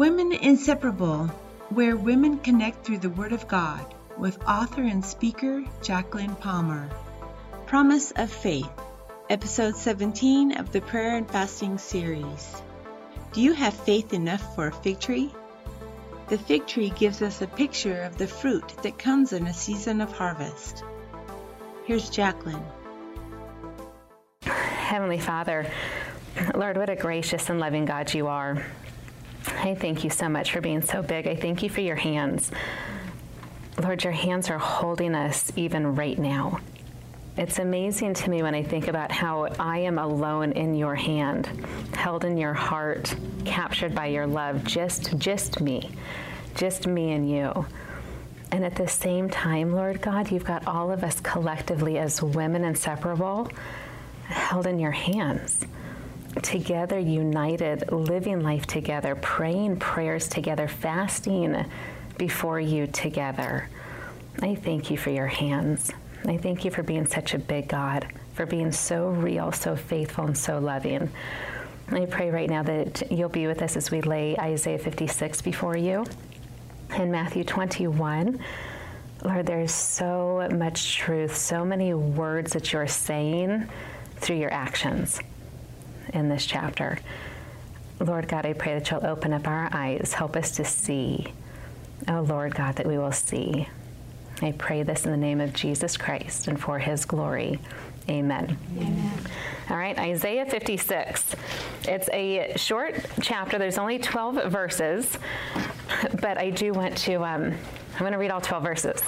Women Inseparable, where women connect through the Word of God, with author and speaker Jacqueline Palmer. Promise of Faith, episode 17 of the Prayer and Fasting series. Do you have faith enough for a fig tree? The fig tree gives us a picture of the fruit that comes in a season of harvest. Here's Jacqueline. Heavenly Father, Lord, what a gracious and loving God you are. I thank you so much for being so big. I thank you for your hands. Lord, your hands are holding us even right now. It's amazing to me when I think about how I am alone in your hand, held in your heart, captured by your love, just just me. Just me and you. And at the same time, Lord God, you've got all of us collectively as women inseparable, held in your hands together, united, living life together, praying prayers together, fasting before you together. I thank you for your hands. I thank you for being such a big God, for being so real, so faithful, and so loving. I pray right now that you'll be with us as we lay Isaiah 56 before you. In Matthew 21, Lord, there's so much truth, so many words that you're saying through your actions in this chapter. Lord God, I pray that you'll open up our eyes, help us to see. Oh, Lord God, that we will see. I pray this in the name of Jesus Christ and for his glory. Amen. Amen. All right, Isaiah 56. It's a short chapter. There's only 12 verses, but I do want to, um, I'm going to read all 12 verses.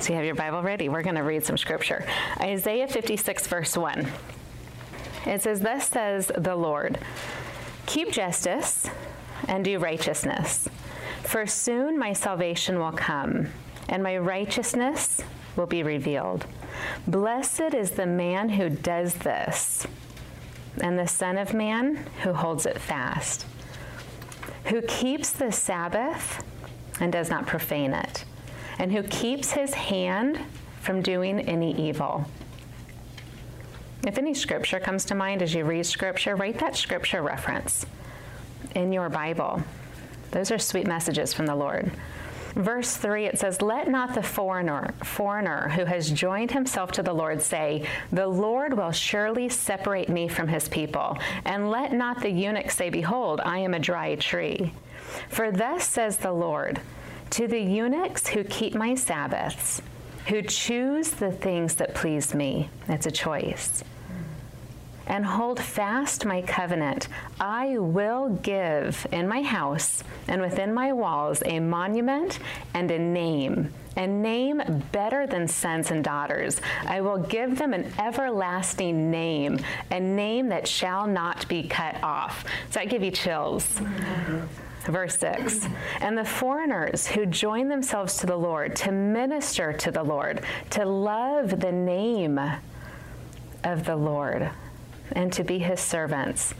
So you have your Bible ready. We're going to read some scripture. Isaiah 56, verse 1. It says, Thus says the Lord, keep justice and do righteousness, for soon my salvation will come, and my righteousness will be revealed. Blessed is the man who does this, and the Son of Man who holds it fast, who keeps the Sabbath and does not profane it, and who keeps his hand from doing any evil. If any scripture comes to mind as you read scripture, write that scripture reference in your Bible. Those are sweet messages from the Lord. Verse 3 it says, Let not the foreigner, foreigner who has joined himself to the Lord say, The Lord will surely separate me from his people. And let not the eunuch say, Behold, I am a dry tree. For thus says the Lord, To the eunuchs who keep my Sabbaths, who choose the things that please me, it's a choice and hold fast my covenant. I will give in my house and within my walls a monument and a name, a name better than sons and daughters. I will give them an everlasting name, a name that shall not be cut off. So I give you chills? Verse 6 And the foreigners who join themselves to the Lord, to minister to the Lord, to love the name of the Lord and to be his servants.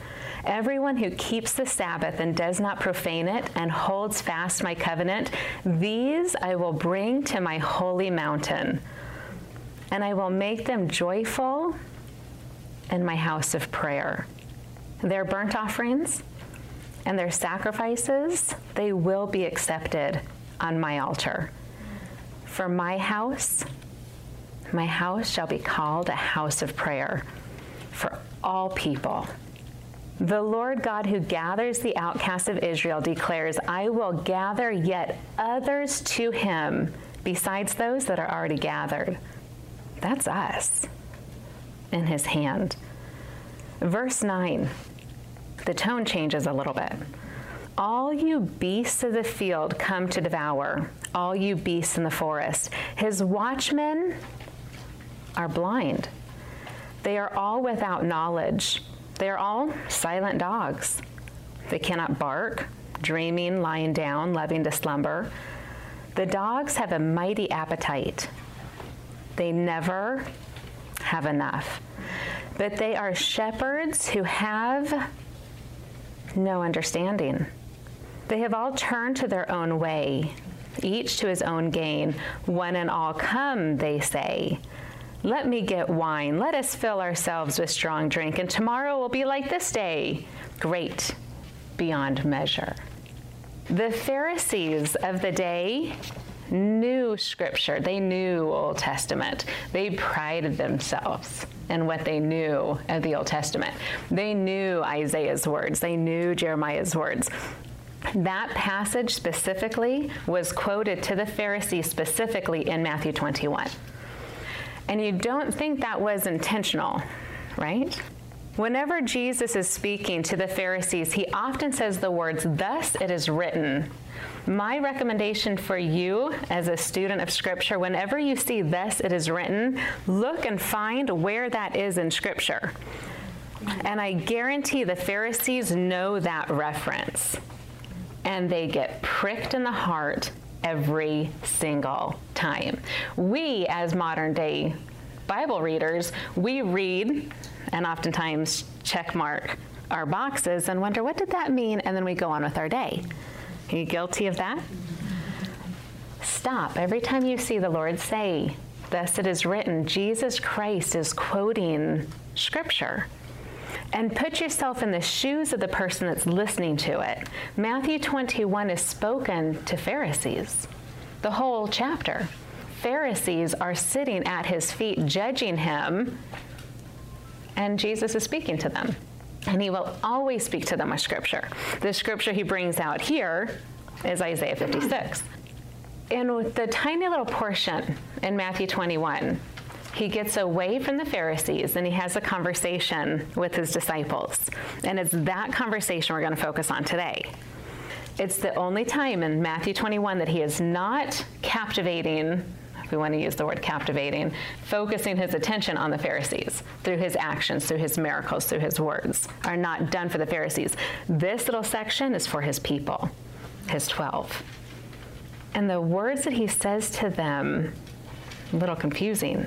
Everyone who keeps the Sabbath and does not profane it and holds fast my covenant, these I will bring to my holy mountain, and I will make them joyful in my house of prayer. Their burnt offerings and their sacrifices, they will be accepted on my altar. For my house, my house shall be called a house of prayer for all people. The Lord God who gathers the outcasts of Israel declares, I will gather yet others to him besides those that are already gathered. That's us in his hand. Verse 9, the tone changes a little bit. All you beasts of the field come to devour, all you beasts in the forest. His watchmen are blind. They are all without knowledge. They are all silent dogs. They cannot bark, dreaming, lying down, loving to slumber. The dogs have a mighty appetite. They never have enough. But they are shepherds who have no understanding. They have all turned to their own way, each to his own gain. One and all come, they say. Let me get wine. Let us fill ourselves with strong drink, and tomorrow will be like this day, great beyond measure. The Pharisees of the day knew Scripture, they knew Old Testament. They prided themselves in what they knew of the Old Testament. They knew Isaiah's words, they knew Jeremiah's words. That passage specifically was quoted to the Pharisees specifically in Matthew 21. And you don't think that was intentional, right? Whenever Jesus is speaking to the Pharisees, he often says the words, Thus it is written. My recommendation for you as a student of Scripture, whenever you see thus it is written, look and find where that is in Scripture. And I guarantee the Pharisees know that reference. And they get pricked in the heart every single time. We, as modern day Bible readers, we read and oftentimes check mark our boxes and wonder, what did that mean? And then we go on with our day. Are you guilty of that? Stop. Every time you see the Lord say, Thus it is written, Jesus Christ is quoting Scripture. And put yourself in the shoes of the person that's listening to it. Matthew 21 is spoken to Pharisees, the whole chapter. Pharisees are sitting at his feet, judging him, and Jesus is speaking to them. And he will always speak to them with scripture. The scripture he brings out here is Isaiah 56. In the tiny little portion in Matthew 21, he gets away from the Pharisees and he has a conversation with his disciples. And it's that conversation we're going to focus on today. It's the only time in Matthew 21 that he is not captivating we want to use the word captivating, focusing his attention on the Pharisees through his actions, through his miracles, through his words, are not done for the Pharisees. This little section is for his people, his 12. And the words that he says to them, a little confusing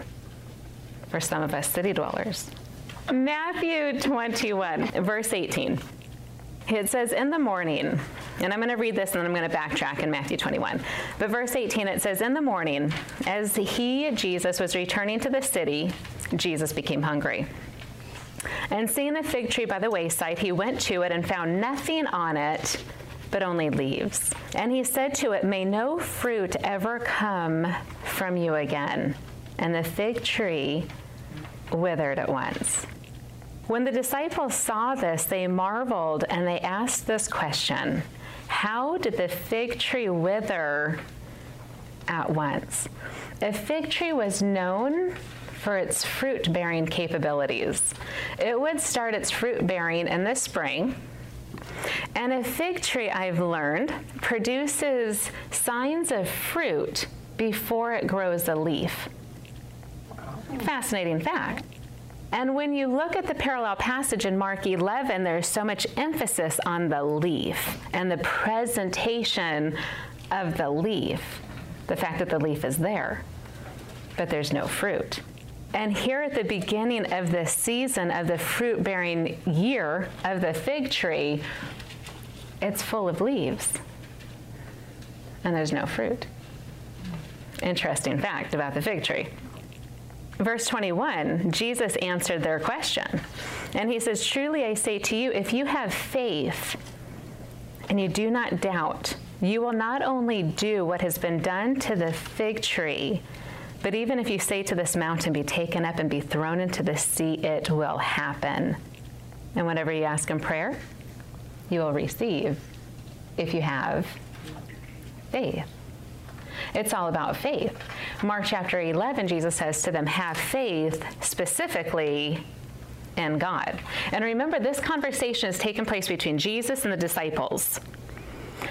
for some of us city dwellers. Matthew 21, verse 18. It says, In the morning, and I'm going to read this and then I'm going to backtrack in Matthew 21. But verse 18, it says, In the morning, as he, Jesus, was returning to the city, Jesus became hungry. And seeing a fig tree by the wayside, he went to it and found nothing on it but only leaves. And he said to it, May no fruit ever come from you again. And the fig tree withered at once. When the disciples saw this, they marveled and they asked this question How did the fig tree wither at once? A fig tree was known for its fruit bearing capabilities. It would start its fruit bearing in the spring. And a fig tree, I've learned, produces signs of fruit before it grows a leaf. Fascinating fact. And when you look at the parallel passage in Mark 11, there's so much emphasis on the leaf and the presentation of the leaf, the fact that the leaf is there, but there's no fruit. And here at the beginning of the season of the fruit bearing year of the fig tree, it's full of leaves and there's no fruit. Interesting fact about the fig tree. Verse 21, Jesus answered their question. And he says, Truly I say to you, if you have faith and you do not doubt, you will not only do what has been done to the fig tree, but even if you say to this mountain, be taken up and be thrown into the sea, it will happen. And whatever you ask in prayer, you will receive if you have faith. It's all about faith. Mark chapter 11, Jesus says to them, Have faith specifically in God. And remember, this conversation has taken place between Jesus and the disciples.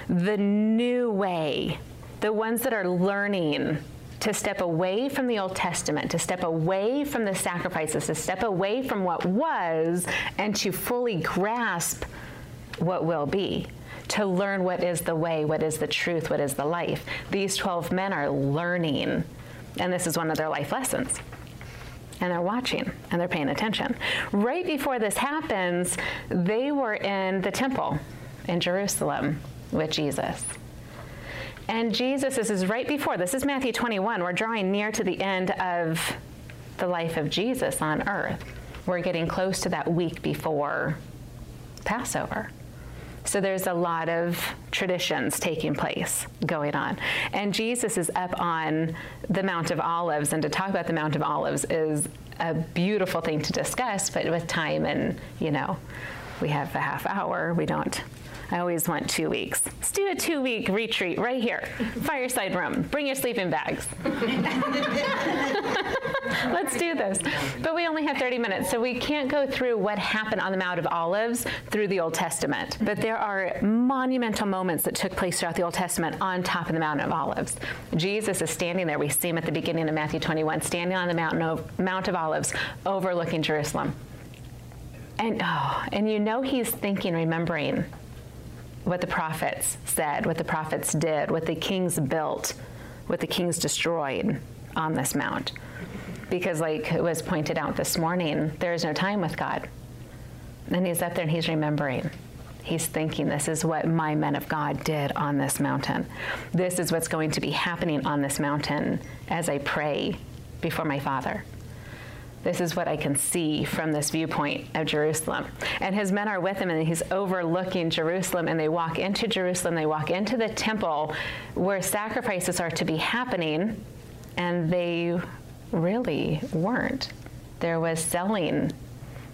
The new way, the ones that are learning to step away from the Old Testament, to step away from the sacrifices, to step away from what was, and to fully grasp what will be to learn what is the way, what is the truth, what is the life. These 12 men are learning, and this is one of their life lessons. And they're watching and they're paying attention. Right before this happens, they were in the temple in Jerusalem with Jesus. And Jesus, this is right before, this is Matthew 21. We're drawing near to the end of the life of Jesus on earth. We're getting close to that week before Passover. So there's a lot of traditions taking place going on. And Jesus is up on the Mount of Olives, and to talk about the Mount of Olives is a beautiful thing to discuss, but with time and, you know, we have a half hour, we don't I always want two weeks. Let's do a two week retreat right here, fireside room. Bring your sleeping bags. Let's do this. But we only have 30 minutes, so we can't go through what happened on the Mount of Olives through the Old Testament. But there are monumental moments that took place throughout the Old Testament on top of the Mount of Olives. Jesus is standing there. We see him at the beginning of Matthew 21, standing on the mountain of, Mount of Olives, overlooking Jerusalem. And oh, and you know he's thinking, remembering what the prophets said, what the prophets did, what the kings built, what the kings destroyed on this mount. Because, like it was pointed out this morning, there is no time with God. And he's up there and he's remembering. He's thinking, this is what my men of God did on this mountain. This is what's going to be happening on this mountain as I pray before my Father. This is what I can see from this viewpoint of Jerusalem. And his men are with him, and he's overlooking Jerusalem. And they walk into Jerusalem, they walk into the temple where sacrifices are to be happening, and they really weren't. There was selling.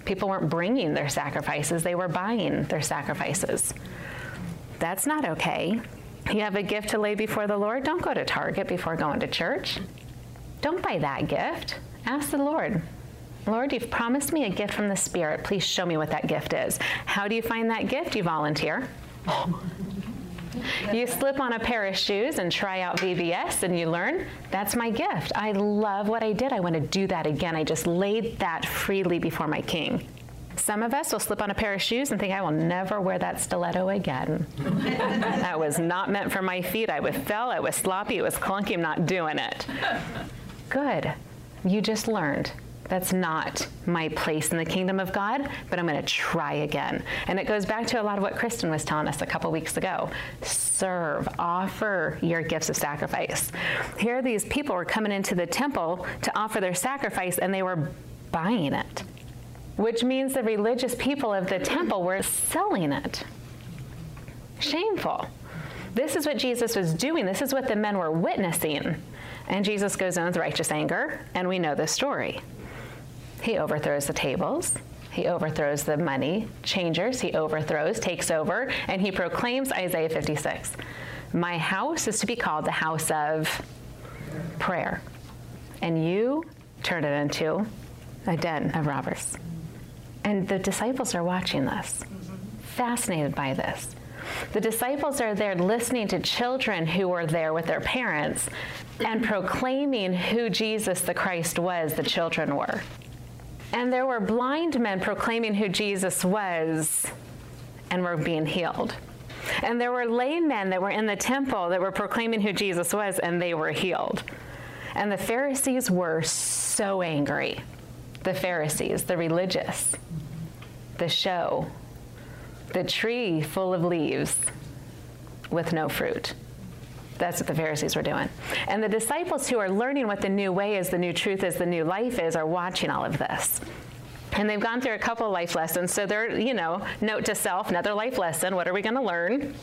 People weren't bringing their sacrifices, they were buying their sacrifices. That's not okay. You have a gift to lay before the Lord, don't go to Target before going to church. Don't buy that gift. Ask the Lord, Lord, you've promised me a gift from the Spirit. Please show me what that gift is. How do you find that gift? You volunteer. You slip on a pair of shoes and try out VBS and you learn, that's my gift. I love what I did. I want to do that again. I just laid that freely before my king. Some of us will slip on a pair of shoes and think, I will never wear that stiletto again. that was not meant for my feet. I was fell, I was sloppy, it was clunky, I'm not doing it. Good. You just learned. That's not my place in the kingdom of God, but I'm going to try again. And it goes back to a lot of what Kristen was telling us a couple weeks ago. Serve, offer your gifts of sacrifice. Here, these people were coming into the temple to offer their sacrifice, and they were buying it, which means the religious people of the temple were selling it. Shameful. This is what Jesus was doing, this is what the men were witnessing. And Jesus goes in with righteous anger, and we know the story. He overthrows the tables. He overthrows the money changers. He overthrows, takes over, and he proclaims Isaiah 56 My house is to be called the house of prayer. And you turn it into a den of robbers. And the disciples are watching this, fascinated by this. The disciples are there listening to children who were there with their parents and proclaiming who Jesus the Christ was, the children were. And there were blind men proclaiming who Jesus was and were being healed. And there were lame men that were in the temple that were proclaiming who Jesus was and they were healed. And the Pharisees were so angry. The Pharisees, the religious, the show, the tree full of leaves with no fruit. That's what the Pharisees were doing. And the disciples who are learning what the new way is, the new truth is, the new life is, are watching all of this. And they've gone through a couple life lessons. So they're, you know, note to self, another life lesson. What are we going to learn?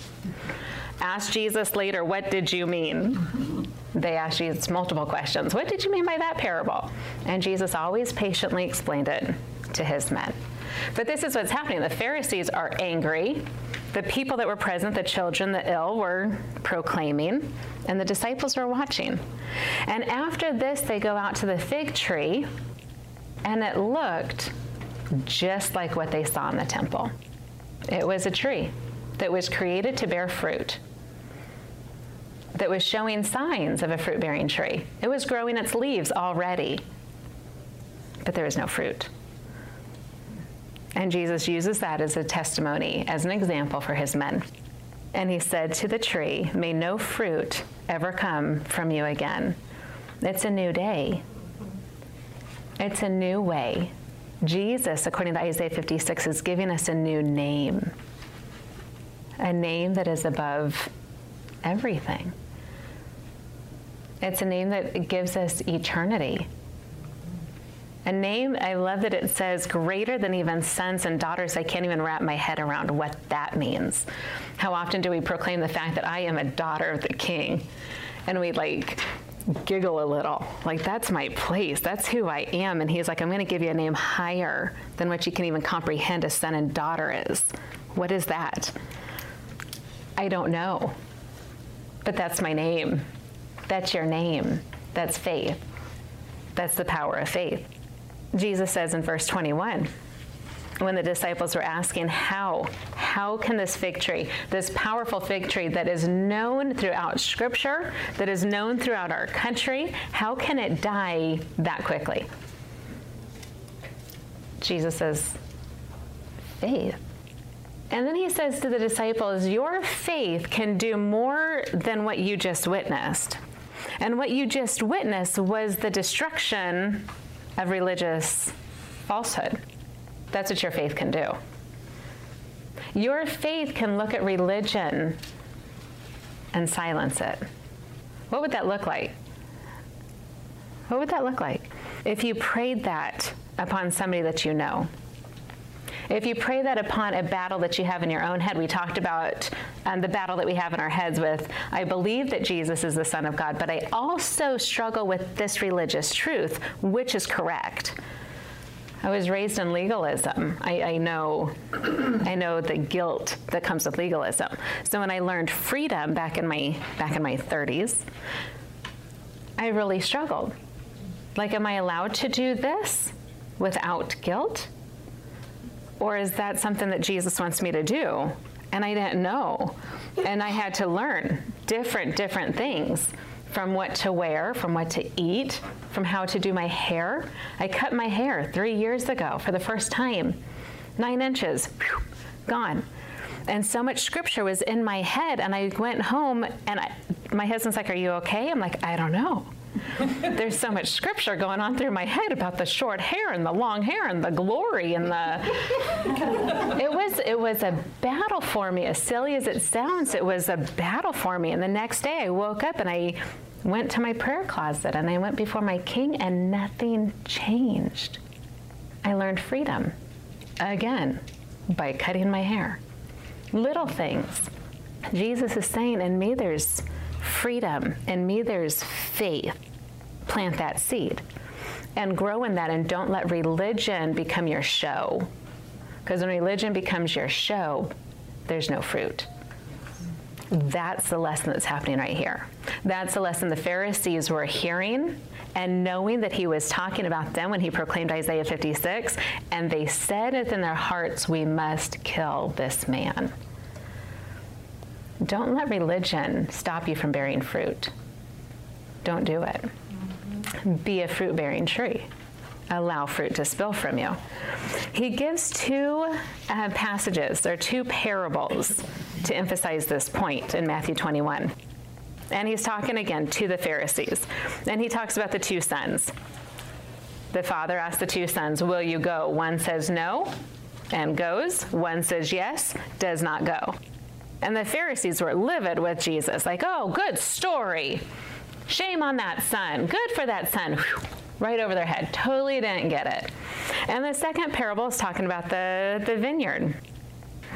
Ask Jesus later, what did you mean? They asked Jesus multiple questions. What did you mean by that parable? And Jesus always patiently explained it to his men. But this is what's happening. The Pharisees are angry. The people that were present, the children, the ill, were proclaiming, and the disciples were watching. And after this, they go out to the fig tree, and it looked just like what they saw in the temple. It was a tree that was created to bear fruit, that was showing signs of a fruit bearing tree. It was growing its leaves already, but there was no fruit. And Jesus uses that as a testimony, as an example for his men. And he said to the tree, May no fruit ever come from you again. It's a new day. It's a new way. Jesus, according to Isaiah 56, is giving us a new name, a name that is above everything. It's a name that gives us eternity. A name, I love that it says greater than even sons and daughters. I can't even wrap my head around what that means. How often do we proclaim the fact that I am a daughter of the king? And we like giggle a little. Like, that's my place. That's who I am. And he's like, I'm going to give you a name higher than what you can even comprehend a son and daughter is. What is that? I don't know. But that's my name. That's your name. That's faith. That's the power of faith. Jesus says in verse 21 when the disciples were asking how? How can this fig tree this powerful fig tree that is known throughout scripture that is known throughout our country how can it die that quickly? Jesus says faith. And then he says to the disciples your faith can do more than what you just witnessed. And what you just witnessed was the destruction of religious falsehood. That's what your faith can do. Your faith can look at religion and silence it. What would that look like? What would that look like? If you prayed that upon somebody that you know, if you pray that upon a battle that you have in your own head, we talked about um, the battle that we have in our heads with, I believe that Jesus is the Son of God, but I also struggle with this religious truth, which is correct. I was raised in legalism. I, I, know, I know the guilt that comes with legalism. So when I learned freedom back in my back in my 30s, I really struggled. Like, am I allowed to do this without guilt? Or is that something that Jesus wants me to do? And I didn't know. And I had to learn different, different things from what to wear, from what to eat, from how to do my hair. I cut my hair three years ago for the first time. Nine inches, whew, gone. And so much scripture was in my head. And I went home and I, my husband's like, Are you okay? I'm like, I don't know. There's so much scripture going on through my head about the short hair and the long hair and the glory and the It was it was a battle for me. As silly as it sounds, it was a battle for me. And the next day I woke up and I went to my prayer closet and I went before my king and nothing changed. I learned freedom again by cutting my hair. Little things. Jesus is saying in me there's freedom. In me, there's faith. Plant that seed and grow in that, and don't let religion become your show. Because when religion becomes your show, there's no fruit. That's the lesson that's happening right here. That's the lesson the Pharisees were hearing and knowing that he was talking about them when he proclaimed Isaiah 56, and they said within their hearts, We must kill this man. Don't let religion stop you from bearing fruit. Don't do it. Be a fruit bearing tree. Allow fruit to spill from you. He gives two uh, passages, there are two parables to emphasize this point in Matthew 21. And he's talking again to the Pharisees. And he talks about the two sons. The father asks the two sons, Will you go? One says no and goes. One says yes, does not go. And the Pharisees were livid with Jesus, like, oh, good story. Shame on that son. Good for that son. Whew, right over their head. Totally didn't get it. And the second parable is talking about the, the vineyard.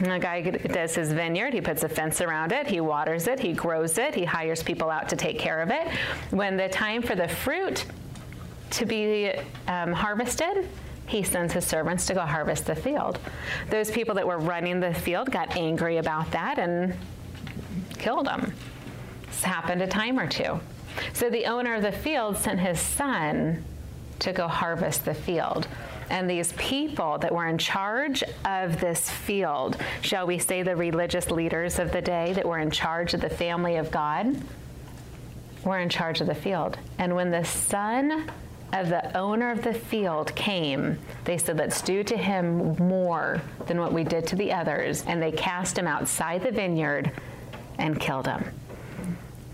A guy does his vineyard, he puts a fence around it, he waters it, he grows it, he hires people out to take care of it. When the time for the fruit to be um, harvested, he sends his servants to go harvest the field. Those people that were running the field got angry about that and killed him. This happened a time or two. So the owner of the field sent his son to go harvest the field. And these people that were in charge of this field, shall we say the religious leaders of the day that were in charge of the family of God, were in charge of the field. And when the son of the owner of the field came, they said, Let's do to him more than what we did to the others. And they cast him outside the vineyard and killed him.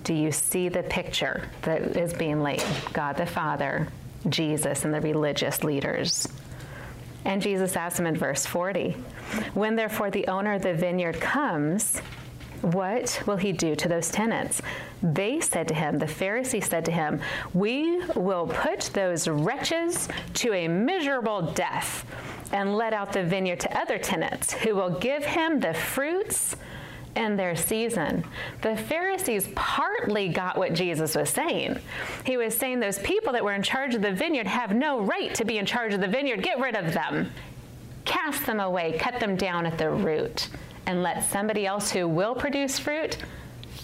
Do you see the picture that is being laid? God the Father, Jesus, and the religious leaders. And Jesus asked him in verse 40 When therefore the owner of the vineyard comes, What will he do to those tenants? They said to him, the Pharisees said to him, We will put those wretches to a miserable death and let out the vineyard to other tenants who will give him the fruits in their season. The Pharisees partly got what Jesus was saying. He was saying those people that were in charge of the vineyard have no right to be in charge of the vineyard. Get rid of them. Cast them away, cut them down at the root, and let somebody else who will produce fruit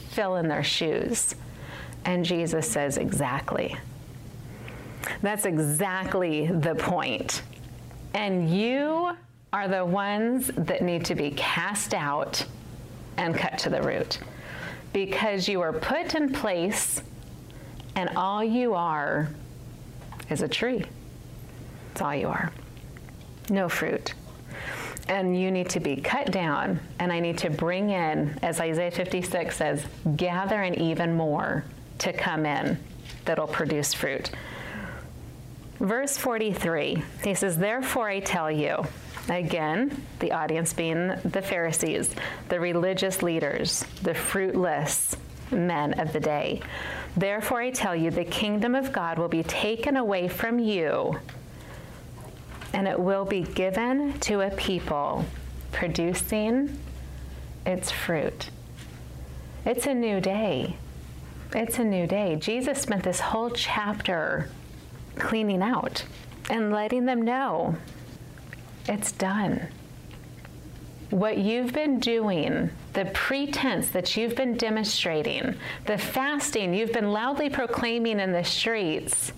fill in their shoes. And Jesus says, Exactly. That's exactly the point. And you are the ones that need to be cast out and cut to the root because you are put in place and all you are is a tree. That's all you are. No fruit. And you need to be cut down, and I need to bring in, as Isaiah 56 says, gather and even more to come in that'll produce fruit. Verse 43, he says, Therefore I tell you, Again, the audience being the Pharisees, the religious leaders, the fruitless men of the day. Therefore, I tell you, the kingdom of God will be taken away from you, and it will be given to a people producing its fruit. It's a new day. It's a new day. Jesus spent this whole chapter cleaning out and letting them know it's done. What you've been doing, the pretense that you've been demonstrating, the fasting you've been loudly proclaiming in the streets,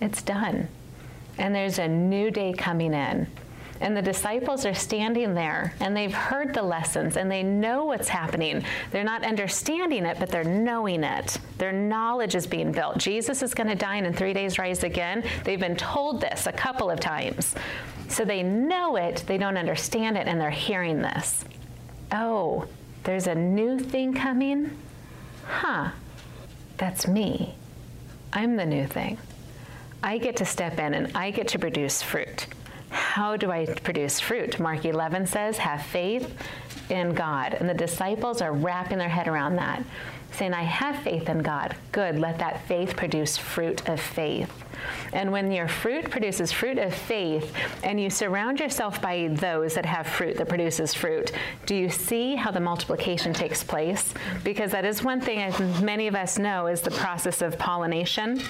it's done. And there's a new day coming in. And the disciples are standing there and they've heard the lessons and they know what's happening. They're not understanding it, but they're knowing it. Their knowledge is being built. Jesus is going to die and in three days rise again. They've been told this a couple of times. So they know it, they don't understand it, and they're hearing this. Oh, there's a new thing coming? Huh, that's me. I'm the new thing. I get to step in and I get to produce fruit. How do I produce fruit? Mark 11 says, have faith in God. And the disciples are wrapping their head around that, saying, I have faith in God. Good, let that faith produce fruit of faith. And when your fruit produces fruit of faith and you surround yourself by those that have fruit that produces fruit, do you see how the multiplication takes place? Because that is one thing, as many of us know, is the process of pollination.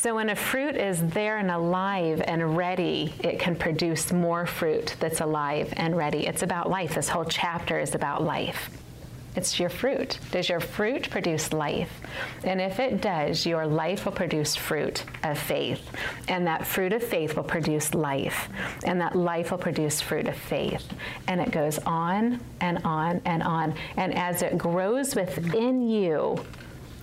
So when a fruit is there and alive and ready, it can produce more fruit that's alive and ready. It's about life. This whole chapter is about life. It's your fruit. Does your fruit produce life? And if it does, your life will produce fruit of faith. And that fruit of faith will produce life. And that life will produce fruit of faith. And it goes on and on and on. And as it grows within you,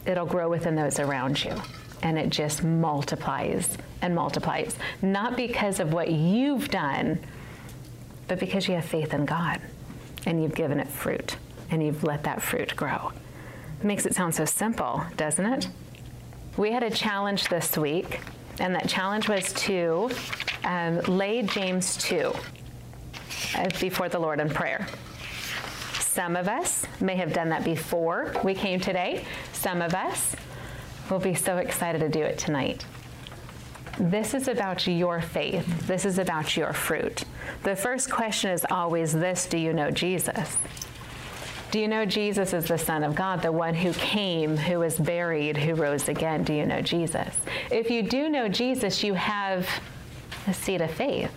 it'll grow within those around you. And it just multiplies and multiplies. Not because of what you've done, but because you have faith in God and you've given it fruit and you've let that fruit grow. It makes it sound so simple, doesn't it? We had a challenge this week, and that challenge was to um, lay James 2 uh, before the Lord in prayer. Some of us may have done that before we came today. Some of us will be so excited to do it tonight. This is about your faith. This is about your fruit. The first question is always this Do you know Jesus? Do you know Jesus is the Son of God, the one who came, who was buried, who rose again? Do you know Jesus? If you do know Jesus, you have a seed of faith.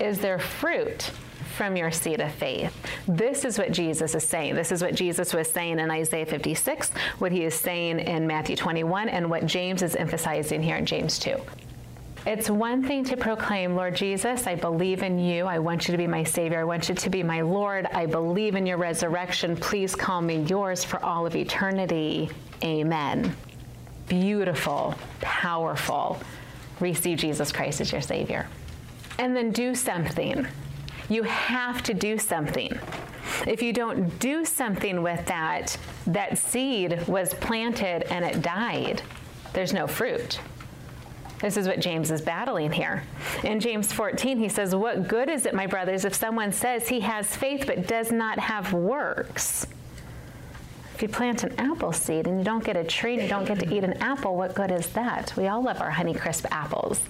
Is there fruit from your seed of faith. This is what Jesus is saying. This is what Jesus was saying in Isaiah 56, what he is saying in Matthew 21, and what James is emphasizing here in James 2. It's one thing to proclaim, Lord Jesus, I believe in you. I want you to be my Savior. I want you to be my Lord. I believe in your resurrection. Please call me yours for all of eternity. Amen. Beautiful, powerful. Receive Jesus Christ as your Savior. And then do something. You have to do something. If you don't do something with that, that seed was planted and it died. There's no fruit. This is what James is battling here. In James 14, he says, What good is it, my brothers, if someone says he has faith but does not have works? If you plant an apple seed and you don't get a tree and you don't get to eat an apple, what good is that? We all love our Honeycrisp apples.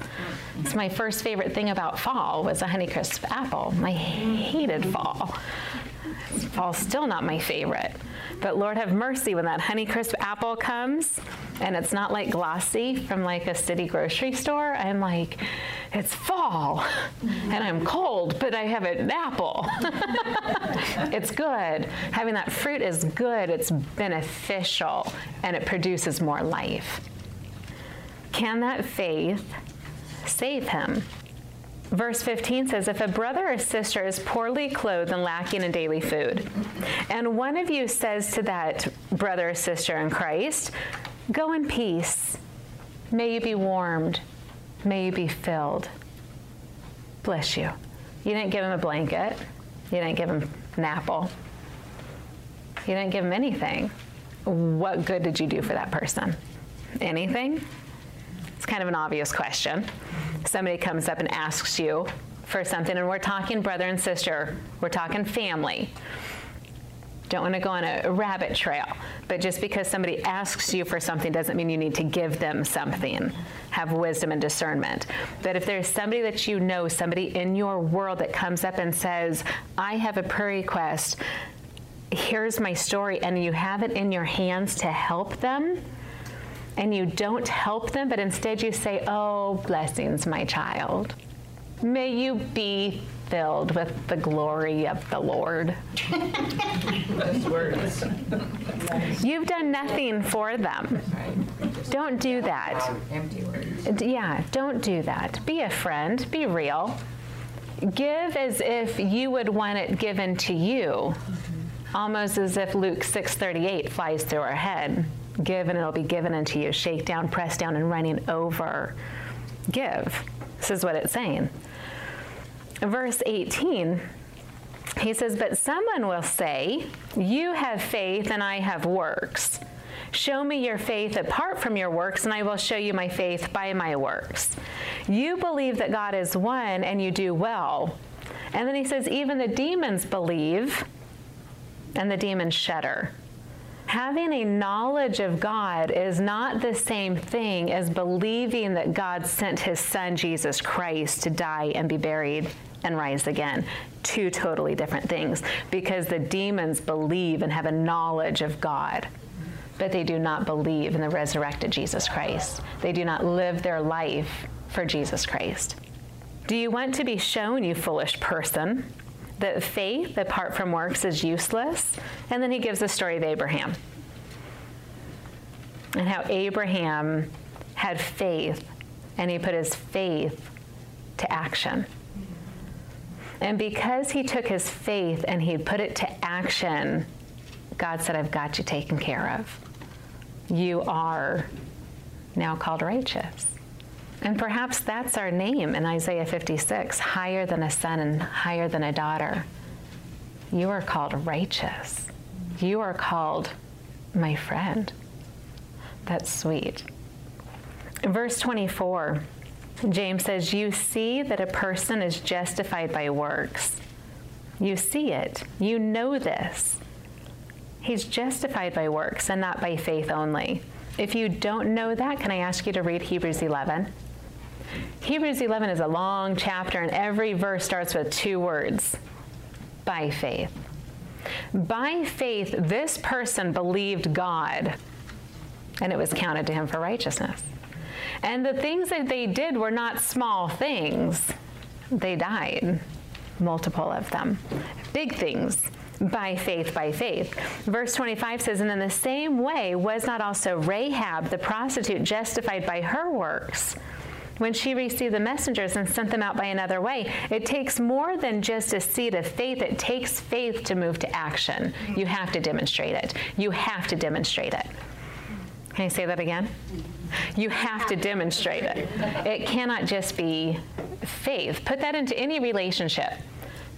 It's my first favorite thing about fall was a Honeycrisp apple. I hated fall. Fall's still not my favorite. But Lord have mercy when that Honeycrisp apple comes and it's not like glossy from like a city grocery store. I'm like, it's fall and I'm cold, but I have an apple. it's good. Having that fruit is good, it's beneficial, and it produces more life. Can that faith save him? Verse 15 says, If a brother or sister is poorly clothed and lacking in daily food, and one of you says to that brother or sister in Christ, Go in peace, may you be warmed, may you be filled. Bless you. You didn't give him a blanket, you didn't give him an apple, you didn't give him anything. What good did you do for that person? Anything? Kind of an obvious question somebody comes up and asks you for something, and we're talking brother and sister, we're talking family. Don't want to go on a rabbit trail, but just because somebody asks you for something doesn't mean you need to give them something. Have wisdom and discernment. But if there's somebody that you know, somebody in your world that comes up and says, I have a prayer request, here's my story, and you have it in your hands to help them, and you don't help them, but instead you say, Oh, blessings, my child. May you be filled with the glory of the Lord. words. You've done nothing for them. Don't do that. Yeah, don't do that. Be a friend, be real. Give as if you would want it given to you. Almost as if Luke 6:38 flies through our head. Give and it'll be given unto you. Shake down, press down, and running over. Give. This is what it's saying. Verse 18, he says, But someone will say, You have faith and I have works. Show me your faith apart from your works, and I will show you my faith by my works. You believe that God is one, and you do well. And then he says, Even the demons believe, and the demons shudder having a knowledge of God is not the same thing as believing that God sent his son Jesus Christ to die and be buried and rise again. Two totally different things because the demons believe and have a knowledge of God. But they do not believe in the resurrected Jesus Christ. They do not live their life for Jesus Christ. Do you want to be shown, you foolish person, that faith apart from works is useless. And then he gives the story of Abraham and how Abraham had faith and he put his faith to action. And because he took his faith and he put it to action, God said, I've got you taken care of. You are now called righteous. And perhaps that's our name in Isaiah 56 higher than a son and higher than a daughter. You are called righteous. You are called my friend. That's sweet. verse 24, James says, You see that a person is justified by works. You see it. You know this. He's justified by works and not by faith only. If you don't know that, can I ask you to read Hebrews 11? Hebrews 11 is a long chapter, and every verse starts with two words by faith. By faith, this person believed God, and it was counted to him for righteousness. And the things that they did were not small things, they died, multiple of them. Big things by faith, by faith. Verse 25 says, And in the same way was not also Rahab the prostitute justified by her works when she received the messengers and sent them out by another way. It takes more than just a seed of faith. It takes faith to move to action. You have to demonstrate it. You have to demonstrate it. Can I say that again? You have to demonstrate it. It cannot just be faith. Put that into any relationship.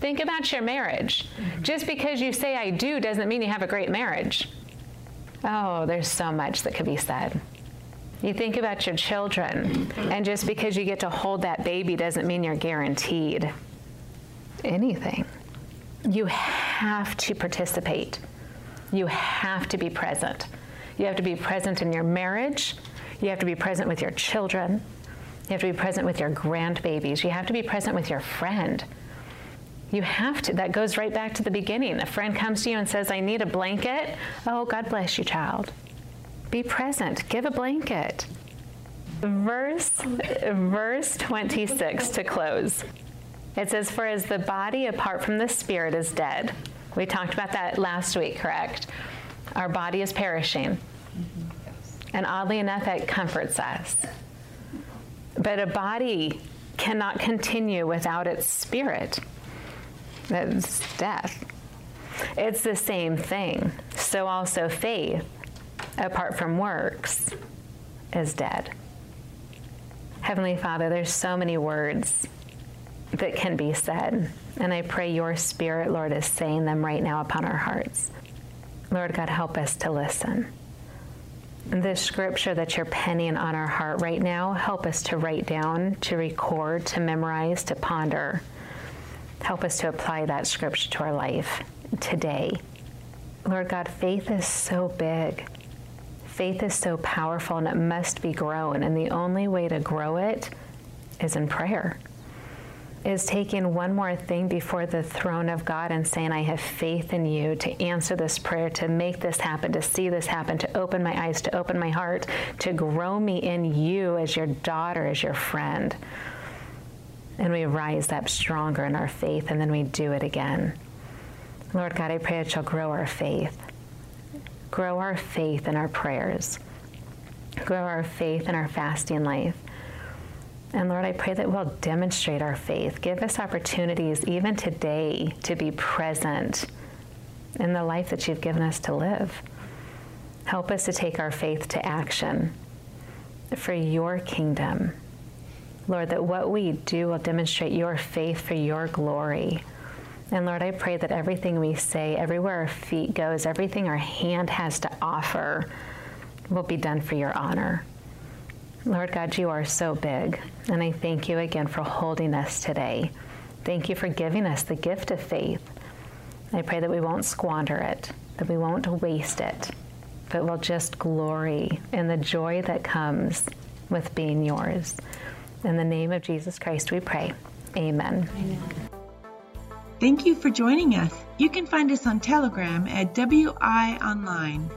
Think about your marriage. Just because you say I do doesn't mean you have a great marriage. Oh, there's so much that could be said. You think about your children, and just because you get to hold that baby doesn't mean you're guaranteed anything. You have to participate. You have to be present. You have to be present in your marriage. You have to be present with your children. You have to be present with your grandbabies. You have to be present with your friend. You have to. That goes right back to the beginning. A friend comes to you and says, I need a blanket. Oh, God bless you, child. Be present. Give a blanket. Verse, verse 26 to close. It says, For as the body apart from the spirit is dead. We talked about that last week, correct? Our body is perishing. And oddly enough, that comforts us. But a body cannot continue without its spirit. That's death. It's the same thing. So also faith, apart from works, is dead. Heavenly Father, there's so many words that can be said. And I pray your spirit, Lord, is saying them right now upon our hearts. Lord God, help us to listen the scripture that you're penning on our heart right now, help us to write down, to record, to memorize, to ponder. Help us to apply that scripture to our life today. Lord God, faith is so big. Faith is so powerful and it must be grown. And the only way to grow it is in prayer is taking one more thing before the throne of God and saying, I have faith in you to answer this prayer, to make this happen, to see this happen, to open my eyes, to open my heart, to grow me in you as your daughter, as your friend. And we rise up stronger in our faith, and then we do it again. Lord God, I pray that you'll grow our faith. Grow our faith in our prayers. Grow our faith in our fasting life. And Lord, I pray that we'll demonstrate our faith. Give us opportunities, even today, to be present in the life that you've given us to live. Help us to take our faith to action for your kingdom. Lord, that what we do will demonstrate your faith for your glory. And Lord, I pray that everything we say, everywhere our feet goes, everything our hand has to offer will be done for your honor. Lord God, you are so big. And I thank you again for holding us today. Thank you for giving us the gift of faith. I pray that we won't squander it, that we won't waste it, but we'll just glory in the joy that comes with being yours. In the name of Jesus Christ, we pray. Amen. Amen. Thank you for joining us. You can find us on Telegram at WI Online.